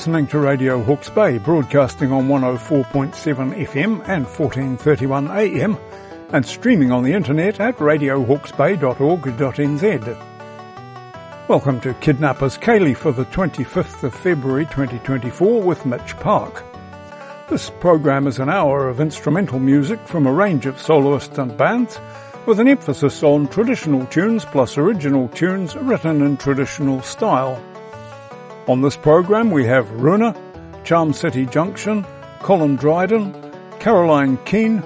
Listening to Radio Hawke's Bay, broadcasting on 104.7 FM and 1431 AM, and streaming on the internet at radiohawksbay.org.nz. Welcome to Kidnappers Ceilidh for the 25th of February 2024 with Mitch Park. This program is an hour of instrumental music from a range of soloists and bands, with an emphasis on traditional tunes plus original tunes written in traditional style. On this program we have Runa, Charm City Junction, Colin Dryden, Caroline Keane,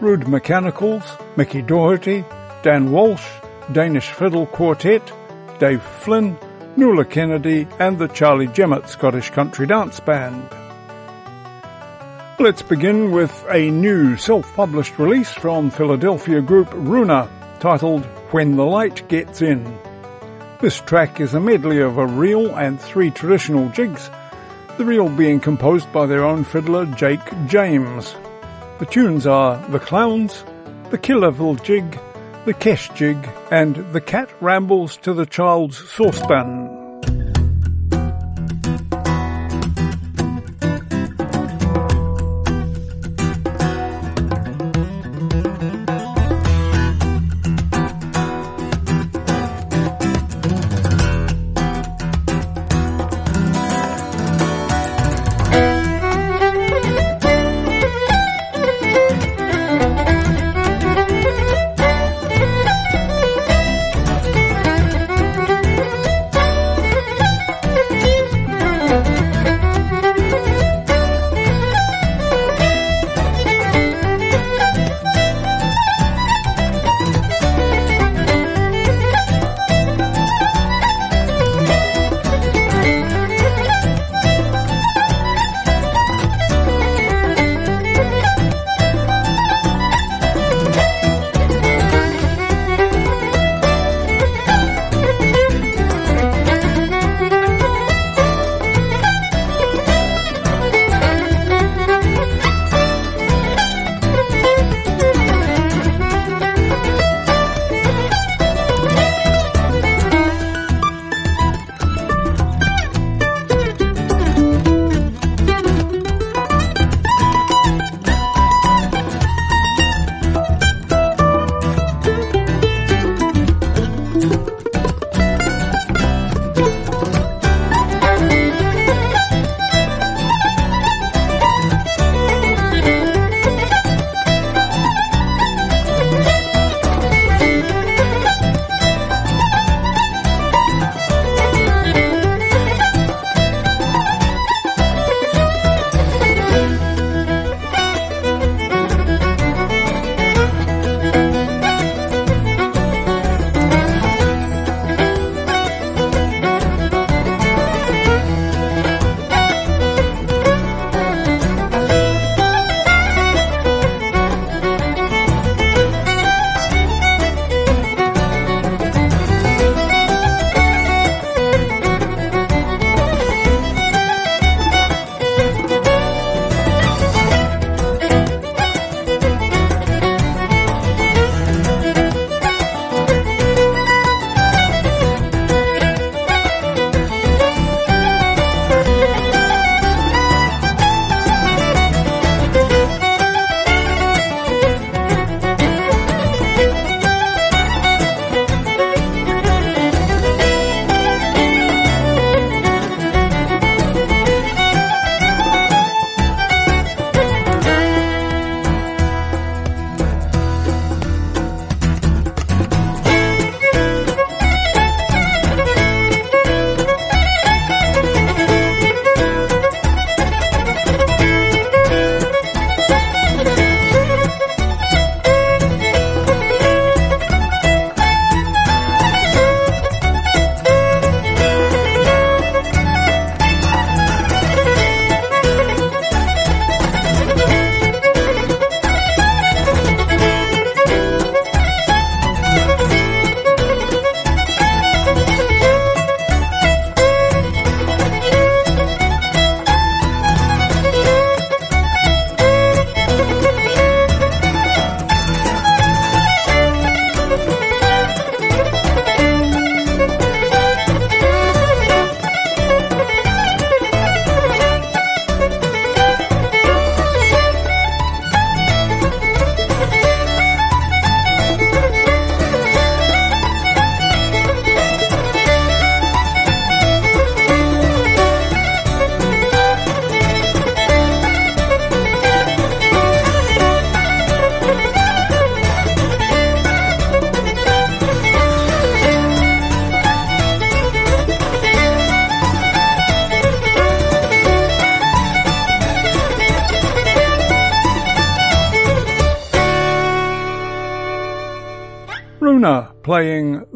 Rude Mechanicals, Mickey Doherty, Dan Walsh, Danish Fiddle Quartet, Dave Flynn, Nuala Kennedy and the Charlie Jemmett Scottish Country Dance Band. Let's begin with a new self-published release from Philadelphia group Runa titled When the Light Gets In. This track is a medley of a reel and three traditional jigs, the reel being composed by their own fiddler Jake James. The tunes are The Clowns, The Killavil Jig, The Kesh Jig, and The Cat Rambles to the Child's Saucepan.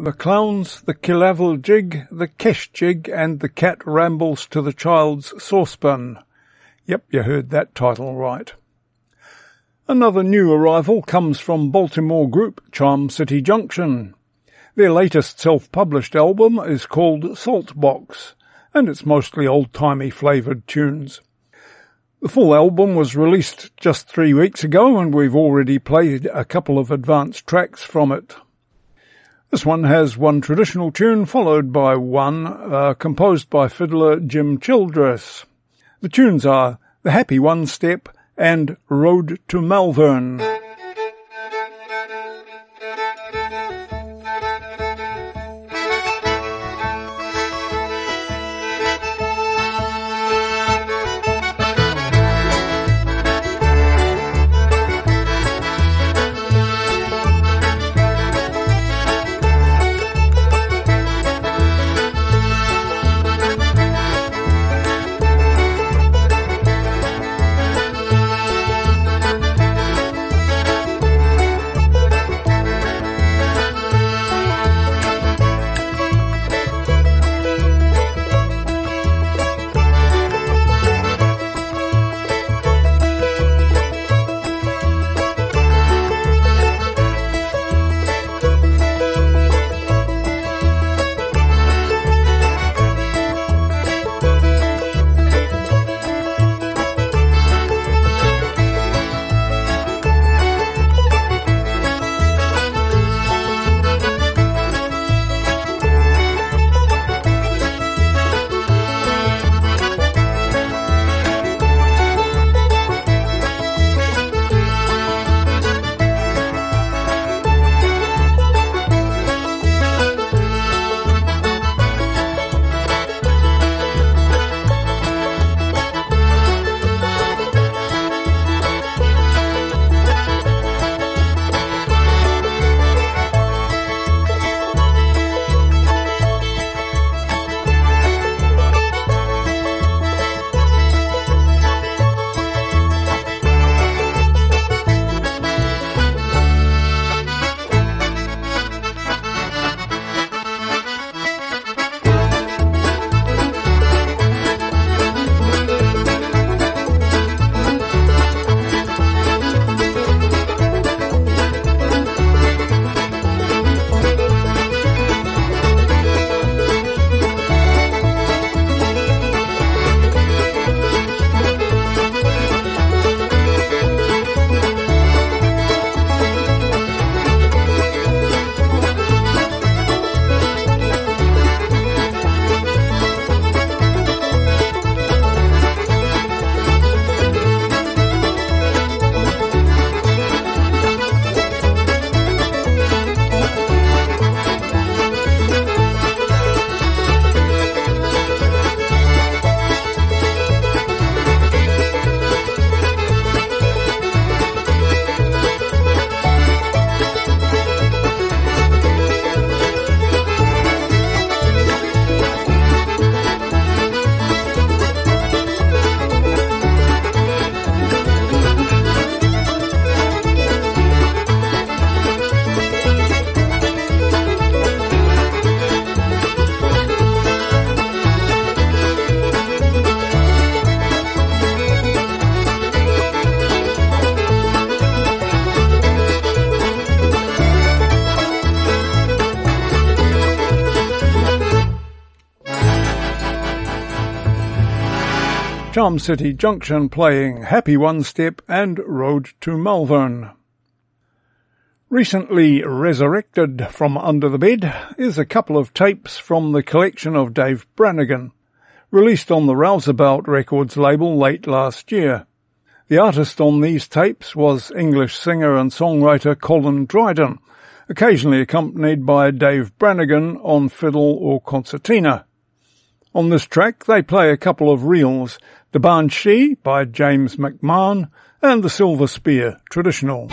The Clowns, The Killavil Jig, The Kesh Jig and The Cat Rambles to the Child's Saucepan. Yep, you heard that title right. Another new arrival comes from Baltimore group Charm City Junction. Their latest self-published album is called Saltbox, and it's mostly old-timey flavoured tunes. The full album was released just three weeks ago and we've already played a couple of advanced tracks from it. This one has one traditional tune followed by one uh, composed by fiddler Jim Childress. The tunes are The Happy One Step and Road to Malvern. Charm City Junction playing Happy One Step and Road to Malvern. Recently resurrected from under the bed is a couple of tapes from the collection of Dave Brannigan, released on the Rouseabout Records label late last year. The artist on these tapes was English singer and songwriter Colin Dryden, occasionally accompanied by Dave Brannigan on fiddle or concertina. On this track they play a couple of reels the Banshee by James McMahon, and The Silver Spear, traditional.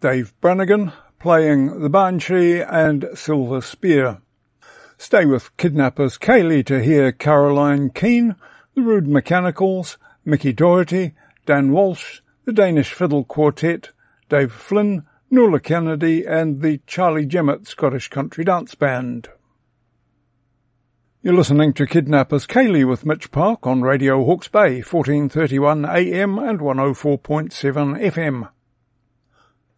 Dave Brannigan playing the Banshee and Silver Spear. Stay with Kidnappers Ceilidh to hear Caroline Keane, the Rude Mechanicals, Mickey Doherty, Dan Walsh, the Danish Fiddle Quartet, Dave Flynn, Nuala Kennedy and the Charlie Jemmett Scottish Country Dance Band. You're listening to Kidnappers Ceilidh with Mitch Park on Radio Hawke's Bay, 1431 AM and 104.7 FM.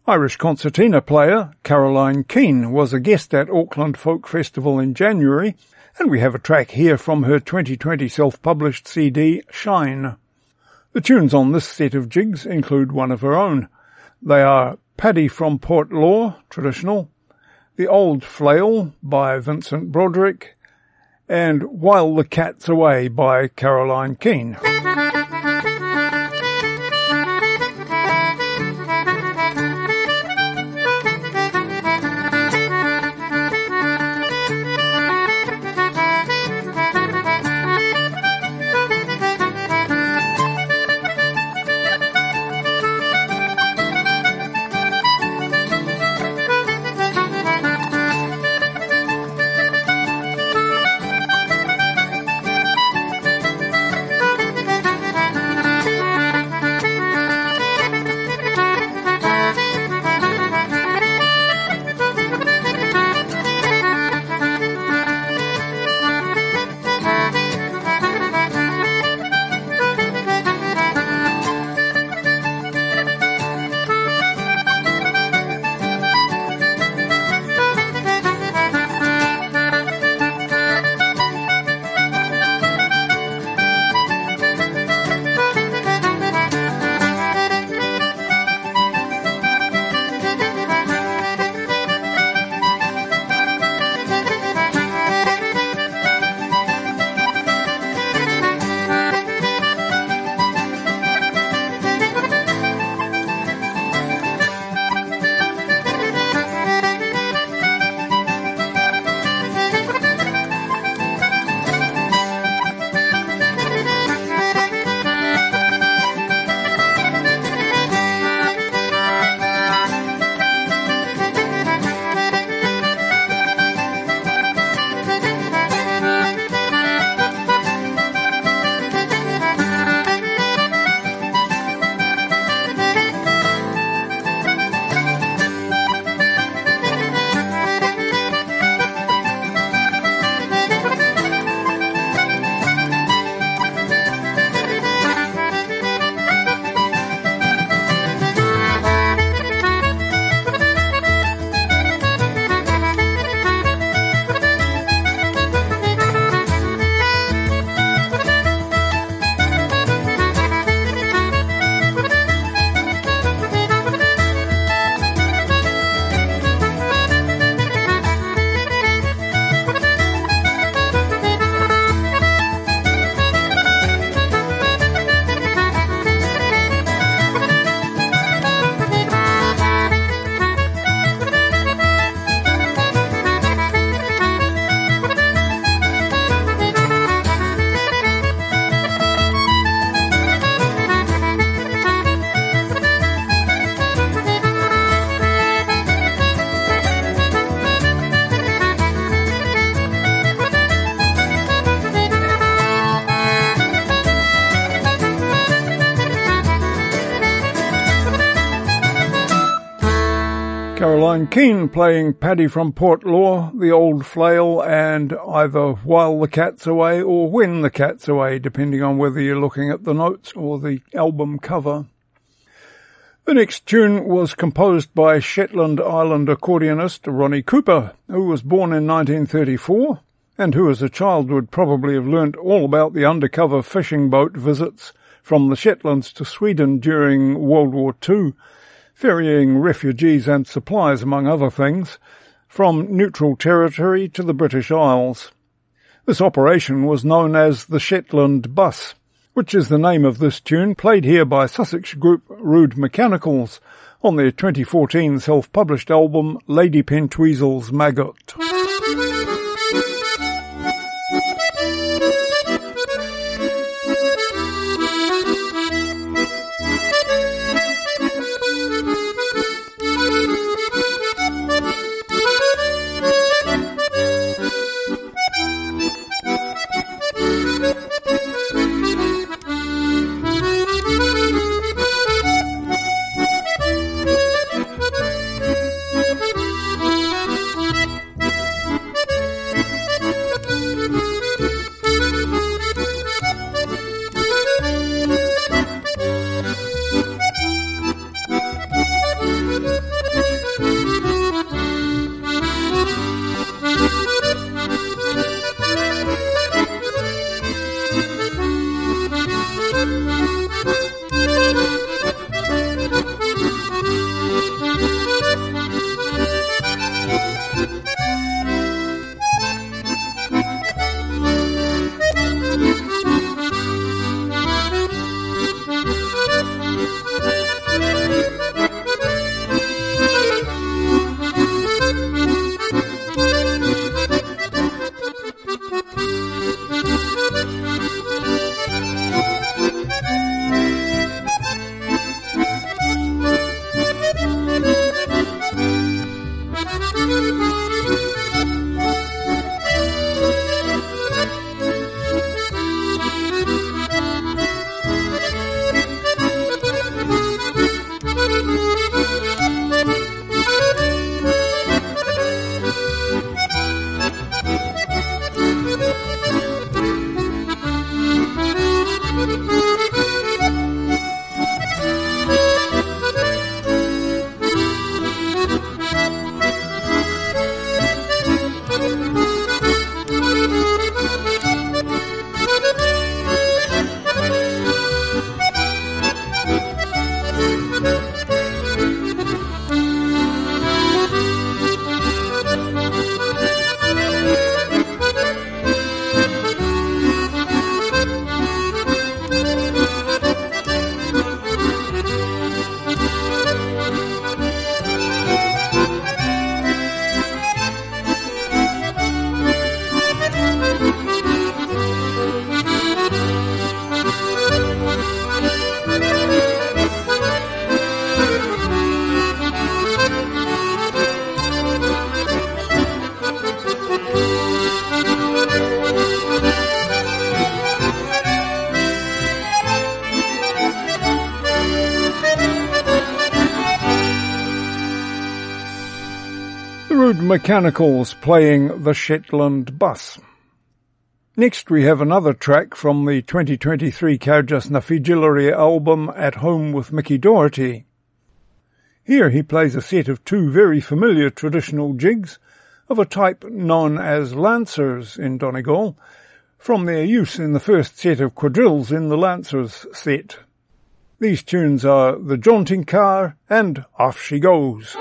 Irish concertina player Caroline Keane was a guest at Auckland Folk Festival in January, and we have a track here from her 2020 self-published CD, Shine. The tunes on this set of jigs include one of her own. They are Paddy from Portlaw, traditional, The Old Flail by Vincent Broderick, and While the Cat's Away by Caroline Keane. Keane playing Paddy from Portlaw, The Old Flail, and either While the Cat's Away or When the Cat's Away, depending on whether you're looking at the notes or the album cover. The next tune was composed by Shetland Island accordionist Ronnie Cooper, who was born in 1934 and who as a child would probably have learnt all about the undercover fishing boat visits from the Shetlands to Sweden during World War II ferrying refugees and supplies, among other things, from neutral territory to the British Isles. This operation was known as the Shetland Bus, which is the name of this tune played here by Sussex group Rude Mechanicals on their 2014 self-published album Lady Pentweasel's Maggot. Mechanicals playing the Shetland Bus. Next we have another track from the 2023 Cairdeas na bhFidléirí album At Home with Mickey Doherty. Here he plays a set of two very familiar traditional jigs of a type known as lancers in Donegal, from their use in the first set of quadrilles in the Lancers set. These tunes are The Jaunting Car and Off She Goes.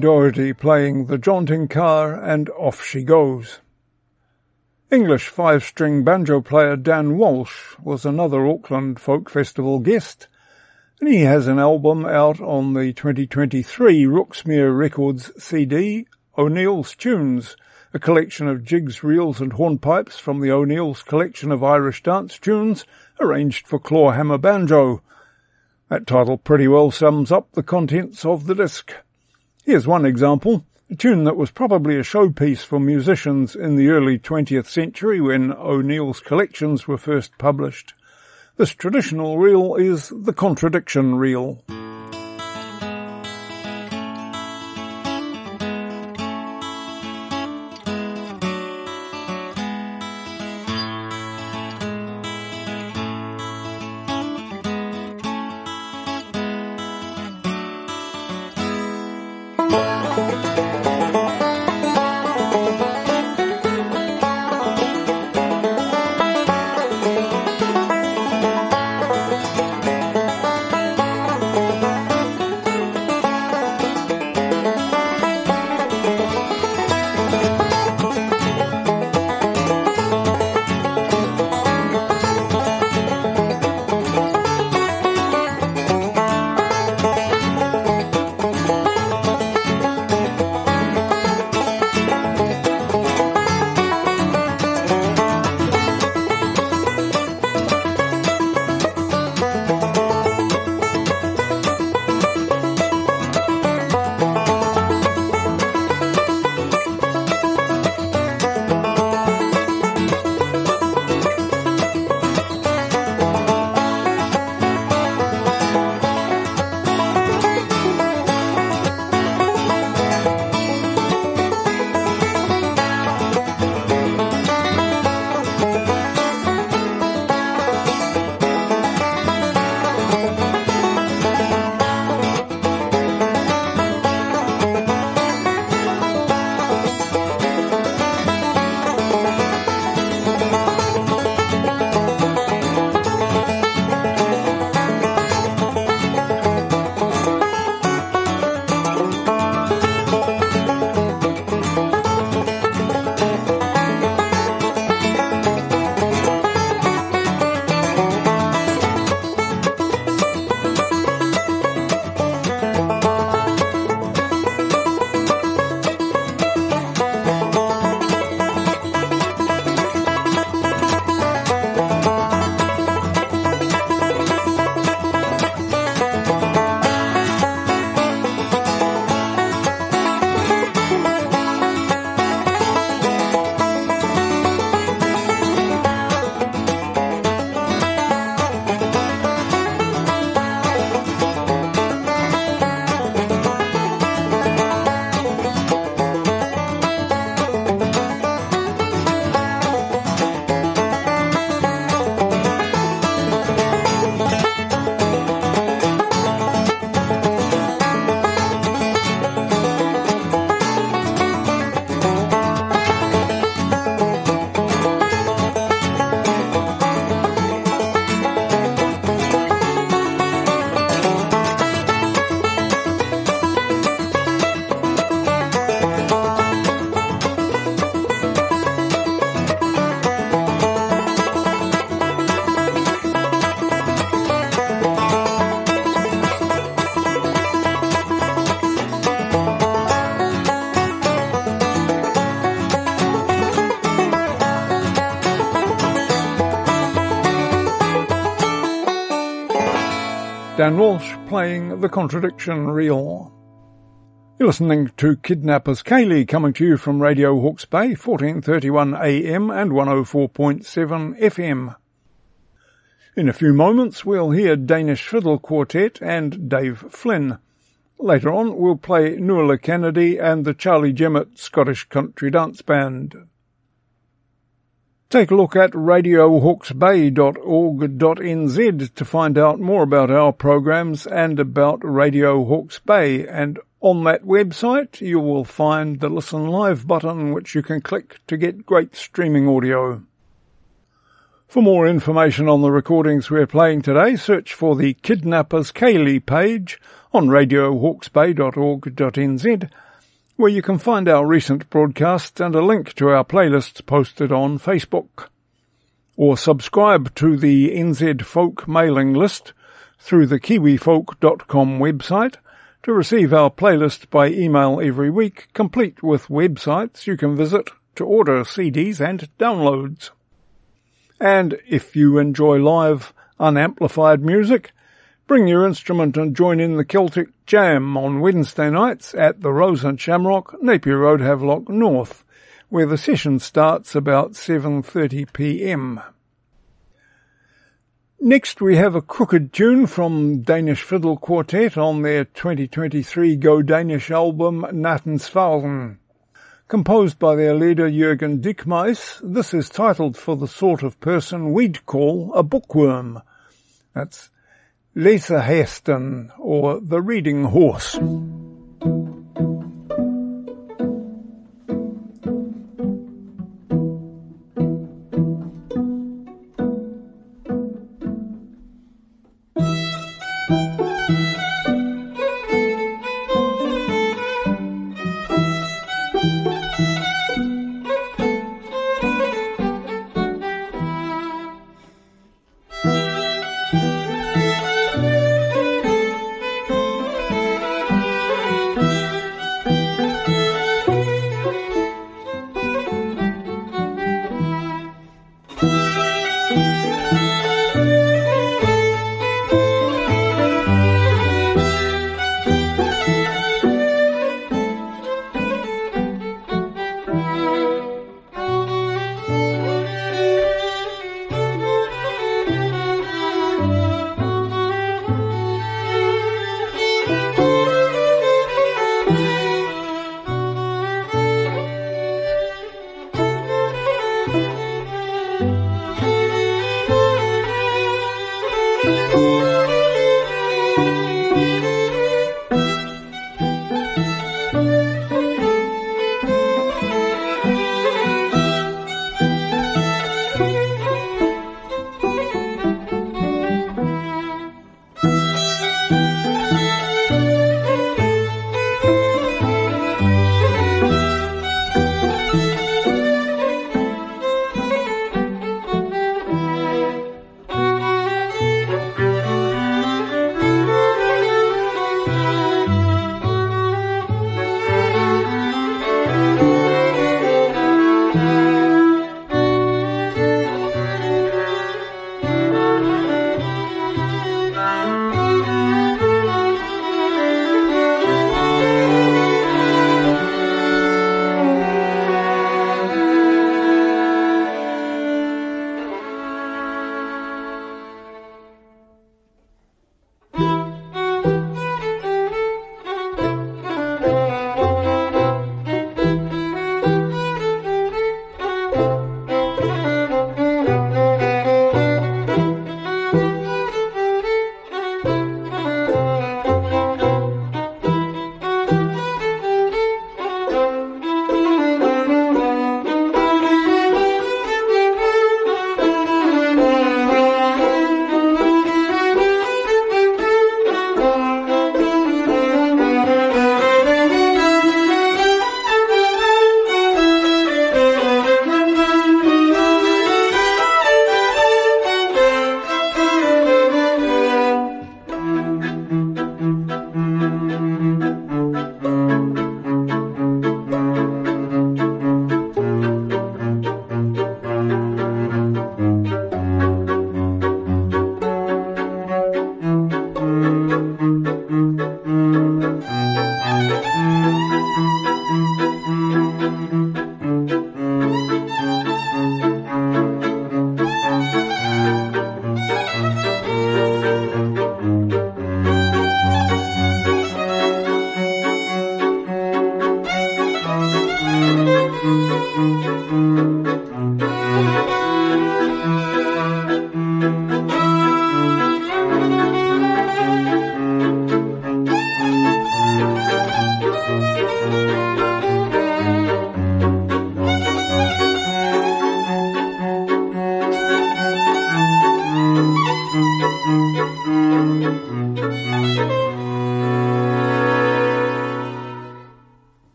Doherty playing The Jaunting Car and Off She Goes. English five-string banjo player Dan Walsh was another Auckland Folk Festival guest, and he has an album out on the 2023 Rooksmere Records CD, O'Neill's Tunes, a collection of jigs, reels and hornpipes from the O'Neill's collection of Irish dance tunes arranged for clawhammer banjo. That title pretty well sums up the contents of the disc. Here's one example, a tune that was probably a showpiece for musicians in the early 20th century when O'Neill's collections were first published. This traditional reel is the contradiction reel. Dan Walsh playing The Contradiction Reel. You're listening to Kidnappers Ceilidh coming to you from Radio Hawke's Bay, 1431 AM and 104.7 FM. In a few moments we'll hear Danish Fiddle Quartet and Dave Flynn. Later on we'll play Nuala Kennedy and the Charlie Jemmett Scottish Country Dance Band. Take a look at radiohawksbay.org.nz to find out more about our programs and about Radio Hawke's Bay. And on that website, you will find the Listen Live button, which you can click to get great streaming audio. For more information on the recordings we're playing today, search for the Kidnappers Ceilidh page on radiohawksbay.org.nz where you can find our recent broadcasts and a link to our playlists posted on Facebook. Or subscribe to the NZ Folk mailing list through the kiwifolk.com website to receive our playlist by email every week, complete with websites you can visit to order CDs and downloads. And if you enjoy live, unamplified music, Bring your instrument and join in the Celtic Jam on Wednesday nights at the Rose and Shamrock, Napier Road, Havelock North, where the session starts about 7.30pm. Next we have a crooked tune from Danish Fiddle Quartet on their 2023 Go Danish album Nattensfallen. Composed by their leader Jürgen Dickmeis, this is titled for the sort of person we'd call a bookworm. That's Læsehesten or the reading horse.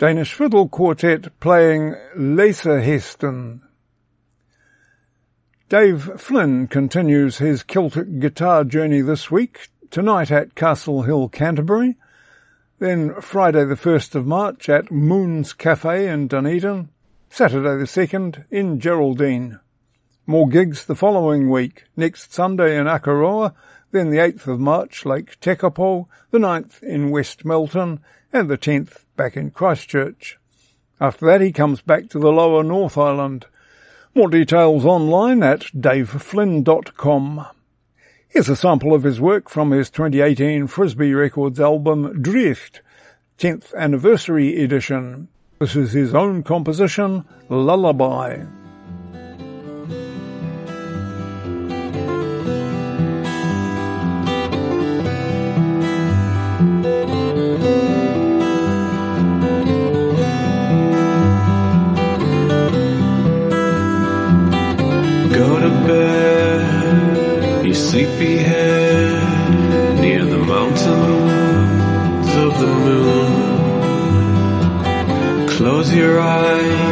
Danish Fiddle Quartet playing Heston. Dave Flynn continues his Celtic guitar journey this week, tonight at Castle Hill, Canterbury, then Friday the 1st of March at Moon's Cafe in Dunedin, Saturday the 2nd in Geraldine. More gigs the following week, next Sunday in Akaroa, then the 8th of March, Lake Tekapo, the 9th in West Melton, and the 10th back in Christchurch. After that he comes back to the lower North Island. More details online at daveflynn.com. Here's a sample of his work from his 2018 Frisbee Records album Drift, 10th anniversary edition. This is his own composition, Lullaby. Close your eyes,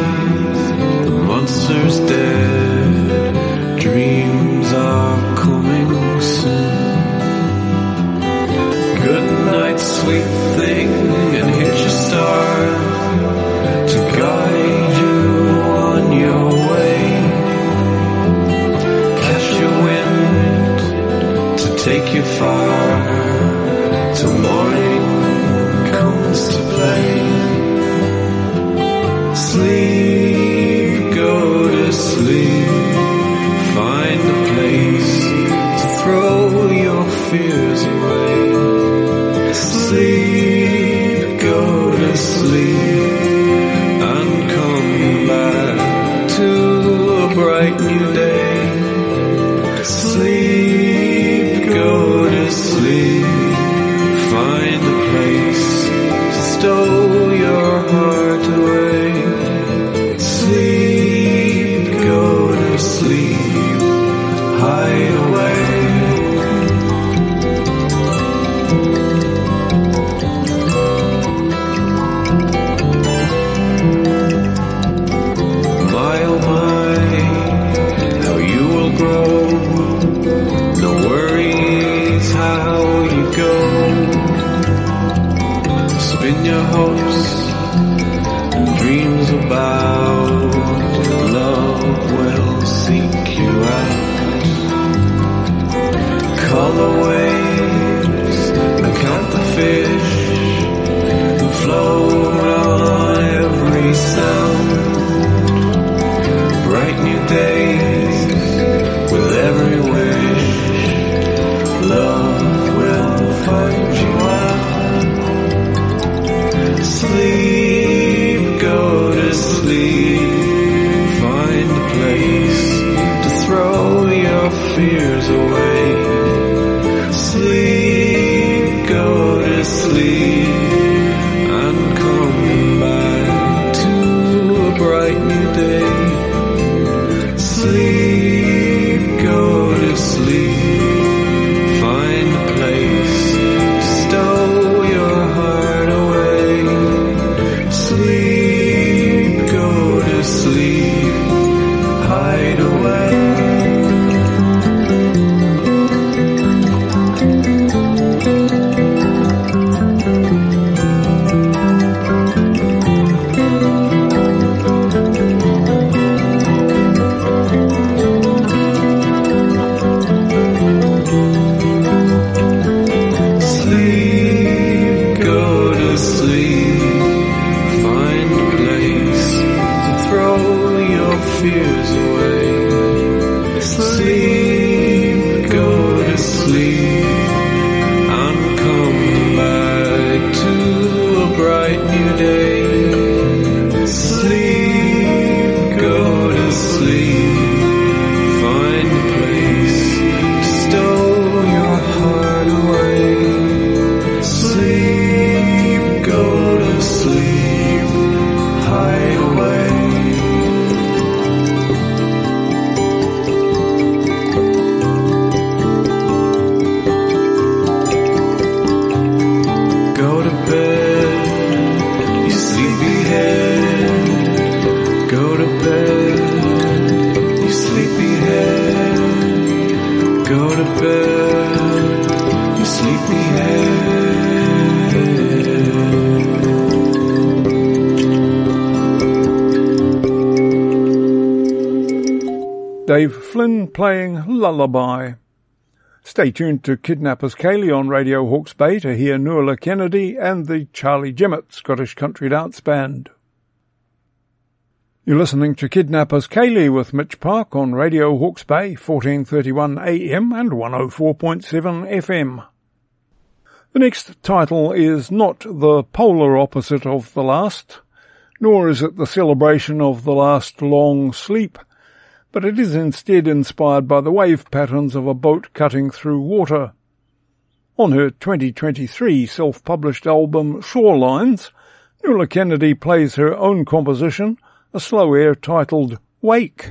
Lullaby. Stay tuned to Kidnappers Ceilidh on Radio Hawke's Bay to hear Nuala Kennedy and the Charlie Jemmett Scottish Country Dance Band. You're listening to Kidnappers Ceilidh with Mitch Park on Radio Hawke's Bay, 1431 AM and 104.7 FM. The next title is not the polar opposite of the last, nor is it the celebration of the last long sleep, but it is instead inspired by the wave patterns of a boat cutting through water. On her 2023 self-published album Shorelines, Nuala Kennedy plays her own composition, a slow air titled Wake.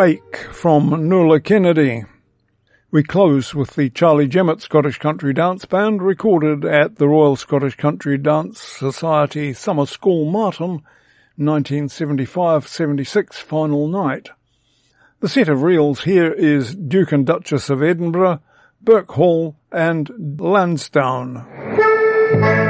Wake from Nuala Kennedy. We close with the Charlie Jemmett Scottish Country Dance Band recorded at the Royal Scottish Country Dance Society Summer School Martin 1975-76 final night. The set of reels here is Duke and Duchess of Edinburgh, Burke Hall and Lansdowne.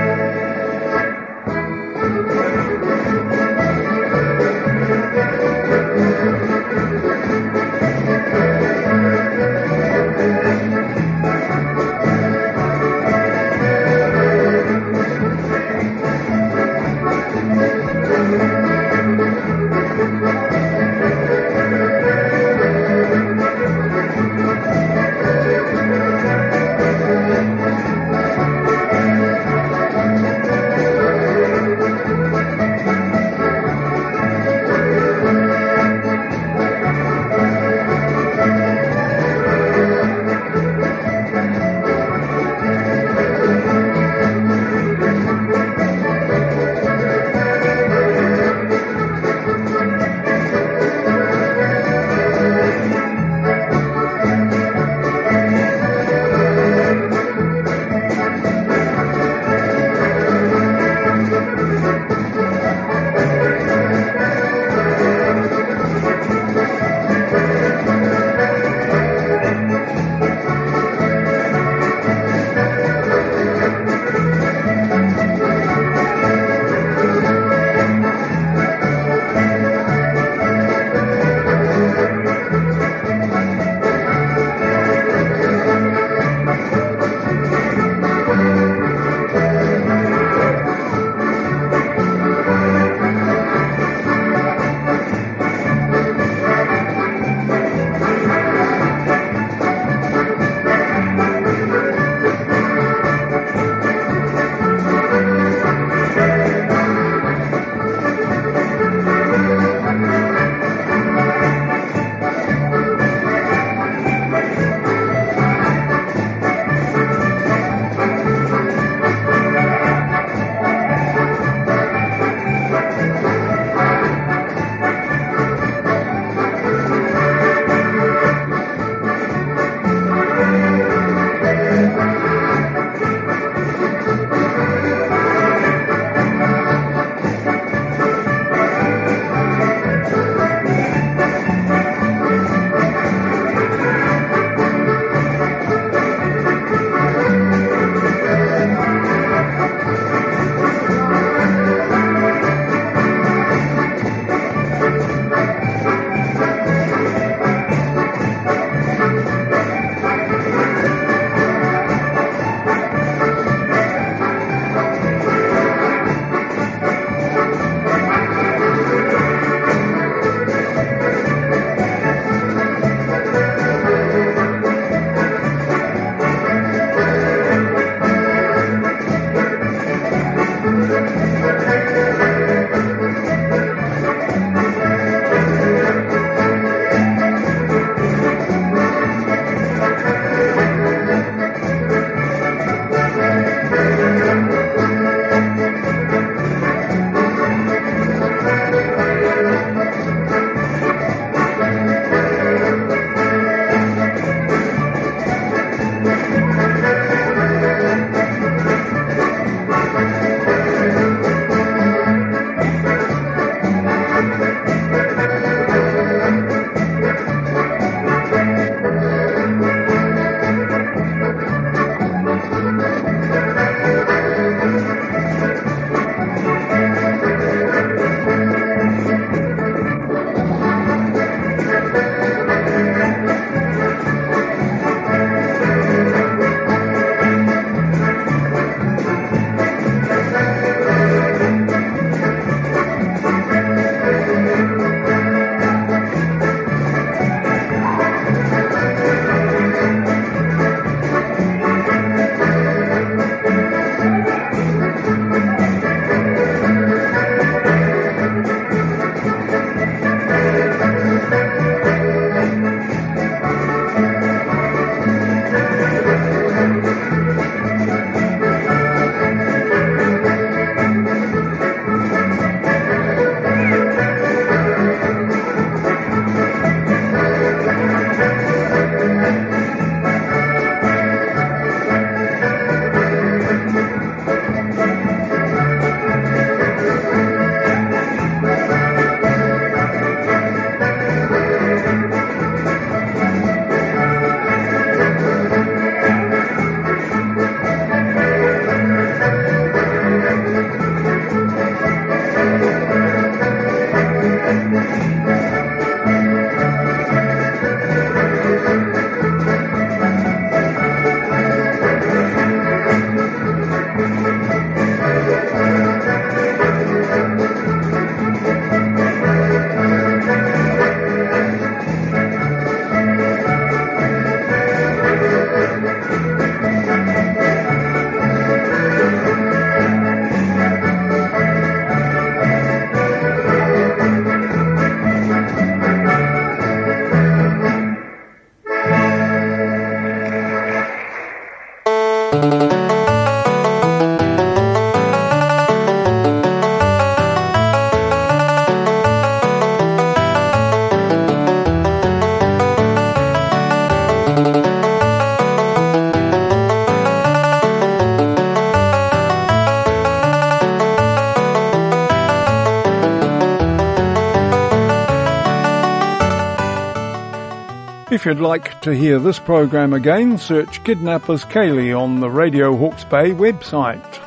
If you'd like to hear this program again, search Kidnappers Ceilidh on the Radio Hawke's Bay website.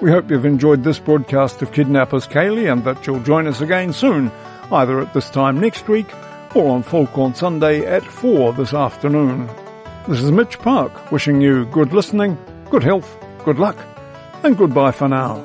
We hope you've enjoyed this broadcast of Kidnappers Ceilidh and that you'll join us again soon, either at this time next week or on Folk on Sunday at 4 this afternoon. This is Mitch Park wishing you good listening, good health, good luck, and goodbye for now.